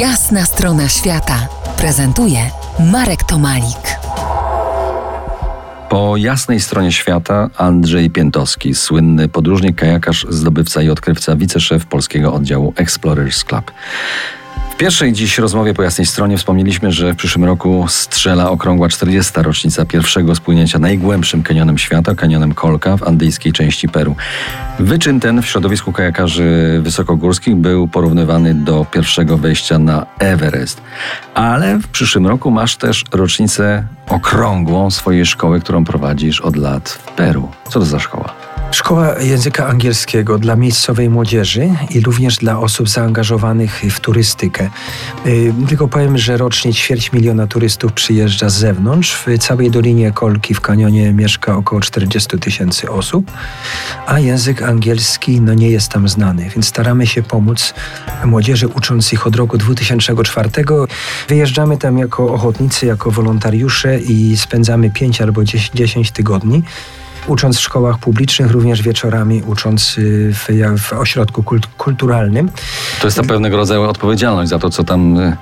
Jasna strona świata prezentuje Marek Tomalik. Po jasnej stronie świata Andrzej Piętowski, słynny podróżnik, kajakarz, zdobywca i odkrywca, wiceszef polskiego oddziału Explorers Club. W pierwszej dziś rozmowie po jasnej stronie wspomnieliśmy, że w przyszłym roku strzela okrągła 40. rocznica pierwszego spłynięcia najgłębszym kanionem świata, kanionem Kolka w andyjskiej części Peru. Wyczyn ten w środowisku kajakarzy wysokogórskich był porównywany do pierwszego wejścia na Everest. Ale w przyszłym roku masz też rocznicę okrągłą swojej szkoły, którą prowadzisz od lat w Peru. Co to za szkoła? Szkoła języka angielskiego dla miejscowej młodzieży i również dla osób zaangażowanych w turystykę. Y, tylko powiem, że rocznie ćwierć miliona turystów przyjeżdża z zewnątrz. W całej Dolinie Kolki w kanionie mieszka około 40 tysięcy osób, a język angielski no, nie jest tam znany, więc staramy się pomóc młodzieży ucząc ich od roku 2004. Wyjeżdżamy tam jako ochotnicy, jako wolontariusze i spędzamy 5 albo 10 tygodni ucząc w szkołach publicznych, również wieczorami ucząc y, w, w ośrodku kult kulturalnym. To jest to pewnego rodzaju odpowiedzialność za to, co tam, y,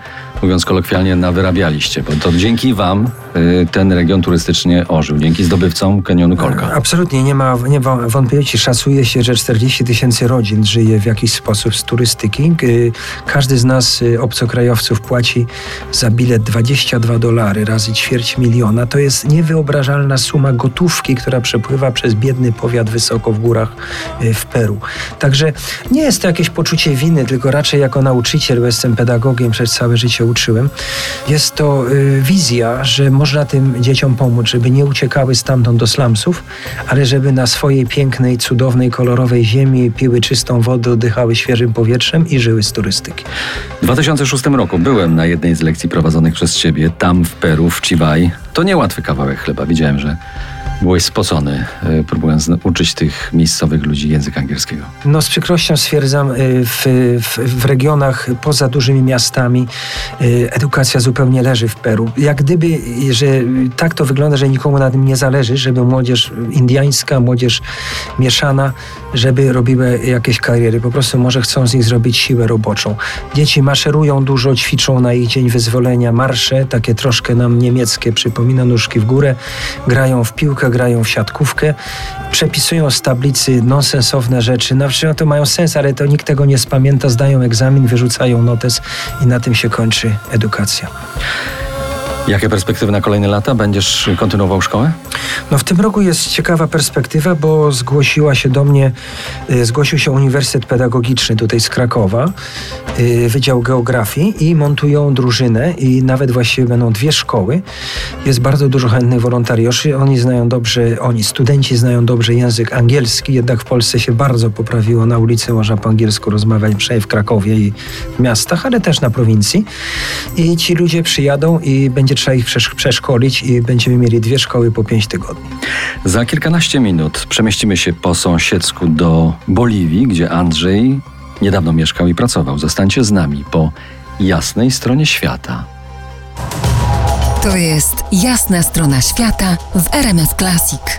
mówiąc kolokwialnie, nawyrabialiście, bo to dzięki wam y, ten region turystycznie ożył, dzięki zdobywcom kanionu Kolka. Absolutnie, nie ma, nie wątpliwości. Szacuje się, że 40 tysięcy rodzin żyje w jakiś sposób z turystyki. Każdy z nas, obcokrajowców, płaci za bilet 22 dolary razy ćwierć miliona. To jest niewyobrażalna suma gotówki, która przepływa przez biedny powiat wysoko w górach y, w Peru. Także nie jest to jakieś poczucie winy, tylko raczej jako nauczyciel, bo jestem pedagogiem, przez całe życie uczyłem. Jest to y, wizja, że można tym dzieciom pomóc, żeby nie uciekały stamtąd do slumsów, ale żeby na swojej pięknej, cudownej, kolorowej ziemi piły czystą wodę, oddychały świeżym powietrzem i żyły z turystyki. W 2006 roku byłem na jednej z lekcji prowadzonych przez Ciebie, tam w Peru, w Chivaj. To niełatwy kawałek chleba. Widziałem, że byłeś spocony, e, próbując uczyć tych miejscowych ludzi języka angielskiego? No z przykrością stwierdzam, e, w, w, w regionach poza dużymi miastami e, edukacja zupełnie leży w Peru. Jak gdyby, że tak to wygląda, że nikomu na tym nie zależy, żeby młodzież indiańska, młodzież mieszana, żeby robiły jakieś kariery. Po prostu może chcą z nich zrobić siłę roboczą. Dzieci maszerują dużo, ćwiczą na ich Dzień Wyzwolenia marsze, takie troszkę nam niemieckie, przypomina nóżki w górę, grają w piłkę, grają w siatkówkę, przepisują z tablicy nonsensowne rzeczy. Na przykład to mają sens, ale to nikt tego nie spamięta, zdają egzamin, wyrzucają notes i na tym się kończy edukacja. Jakie perspektywy na kolejne lata? Będziesz kontynuował szkołę? No w tym roku jest ciekawa perspektywa, bo zgłosiła się do mnie, y, zgłosił się Uniwersytet Pedagogiczny tutaj z Krakowa, y, Wydział Geografii i montują drużynę i nawet właściwie będą dwie szkoły. Jest bardzo dużo chętnych wolontariuszy. Oni znają dobrze, oni studenci znają dobrze język angielski, jednak w Polsce się bardzo poprawiło. Na ulicy można po angielsku rozmawiać, przynajmniej w Krakowie i w miastach, ale też na prowincji. I ci ludzie przyjadą i będzie trzeba ich przeszkolić i będziemy mieli dwie szkoły po pięć tygodni. Za kilkanaście minut przemieścimy się po sąsiedzku do Boliwii, gdzie Andrzej niedawno mieszkał i pracował. Zostańcie z nami po jasnej stronie świata. To jest jasna strona świata w RMS Classic.